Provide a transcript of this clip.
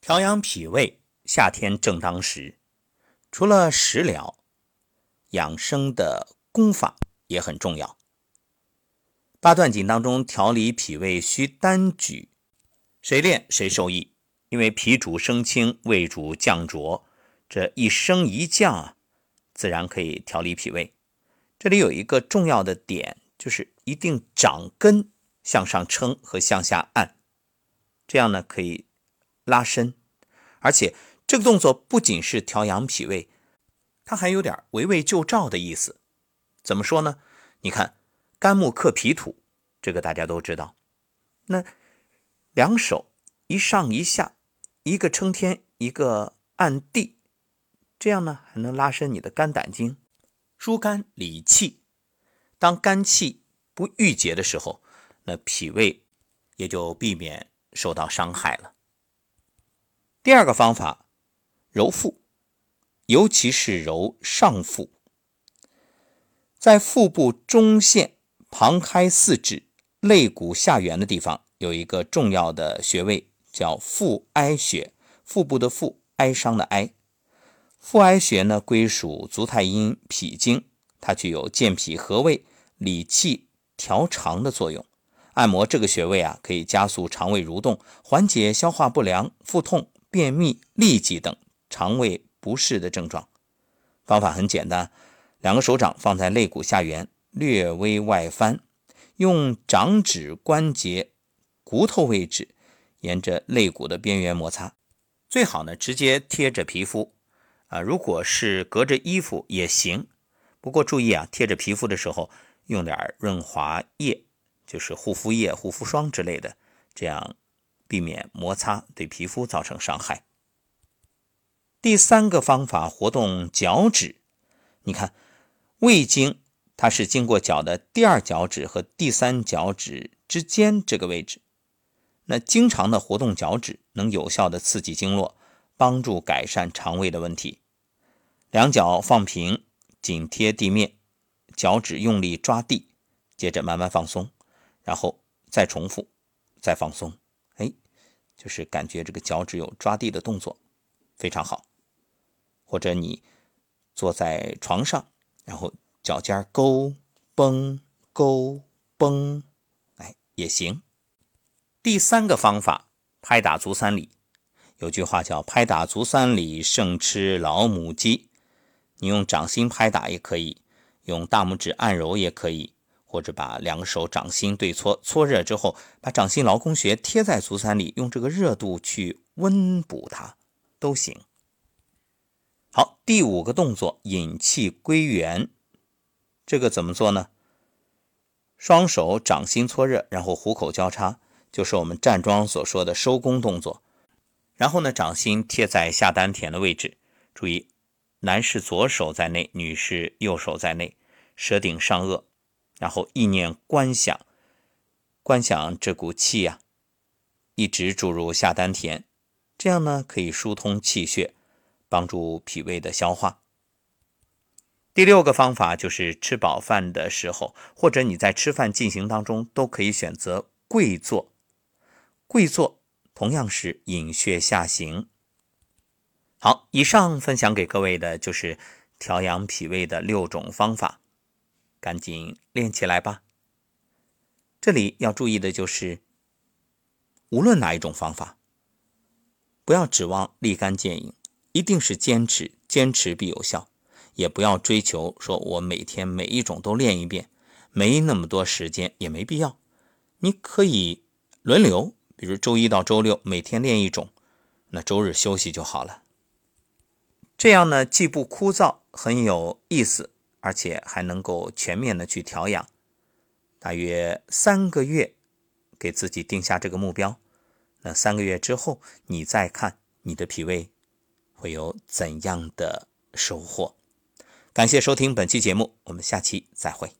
调养脾胃，夏天正当时。除了食疗，养生的功法也很重要。八段锦当中，调理脾胃需单举，谁练谁受益。因为脾主升清，胃主降浊，这一升一降啊，自然可以调理脾胃。这里有一个重要的点，就是一定掌根向上撑和向下按，这样呢可以拉伸，而且这个动作不仅是调养脾胃，它还有点围魏救赵的意思。怎么说呢？你看，肝木克脾土，这个大家都知道。那两手一上一下，一个撑天，一个按地，这样呢还能拉伸你的肝胆经。疏肝理气，当肝气不郁结的时候，那脾胃也就避免受到伤害了。第二个方法，揉腹，尤其是揉上腹，在腹部中线旁开四指、肋骨下缘的地方有一个重要的穴位，叫腹哀穴。腹部的腹，哀伤的哀。腹哀穴呢，归属足太阴脾经，它具有健脾和胃、理气调肠的作用。按摩这个穴位啊，可以加速肠胃蠕动，缓解消化不良、腹痛、便秘、痢疾等肠胃不适的症状。方法很简单，两个手掌放在肋骨下缘，略微外翻，用掌指关节骨头位置，沿着肋骨的边缘摩擦，最好呢直接贴着皮肤。啊，如果是隔着衣服也行，不过注意啊，贴着皮肤的时候用点润滑液，就是护肤液、护肤霜之类的，这样避免摩擦对皮肤造成伤害。第三个方法，活动脚趾。你看，胃经它是经过脚的第二脚趾和第三脚趾之间这个位置，那经常的活动脚趾，能有效的刺激经络。帮助改善肠胃的问题。两脚放平，紧贴地面，脚趾用力抓地，接着慢慢放松，然后再重复，再放松。就是感觉这个脚趾有抓地的动作，非常好。或者你坐在床上，然后脚尖勾绷勾绷，哎，也行。第三个方法，拍打足三里。有句话叫“拍打足三里，胜吃老母鸡”。你用掌心拍打也可以，用大拇指按揉也可以，或者把两个手掌心对搓，搓热之后，把掌心劳宫穴贴在足三里，用这个热度去温补它，都行。好，第五个动作引气归元，这个怎么做呢？双手掌心搓热，然后虎口交叉，就是我们站桩所说的收功动作。然后呢，掌心贴在下丹田的位置，注意，男士左手在内，女士右手在内，舌顶上颚，然后意念观想，观想这股气呀，一直注入下丹田，这样呢可以疏通气血，帮助脾胃的消化。第六个方法就是吃饱饭的时候，或者你在吃饭进行当中，都可以选择跪坐，跪坐。同样是引血下行。好，以上分享给各位的就是调养脾胃的六种方法，赶紧练起来吧。这里要注意的就是，无论哪一种方法，不要指望立竿见影，一定是坚持，坚持必有效。也不要追求说我每天每一种都练一遍，没那么多时间，也没必要。你可以轮流。比如周一到周六每天练一种，那周日休息就好了。这样呢，既不枯燥，很有意思，而且还能够全面的去调养。大约三个月，给自己定下这个目标。那三个月之后，你再看你的脾胃会有怎样的收获。感谢收听本期节目，我们下期再会。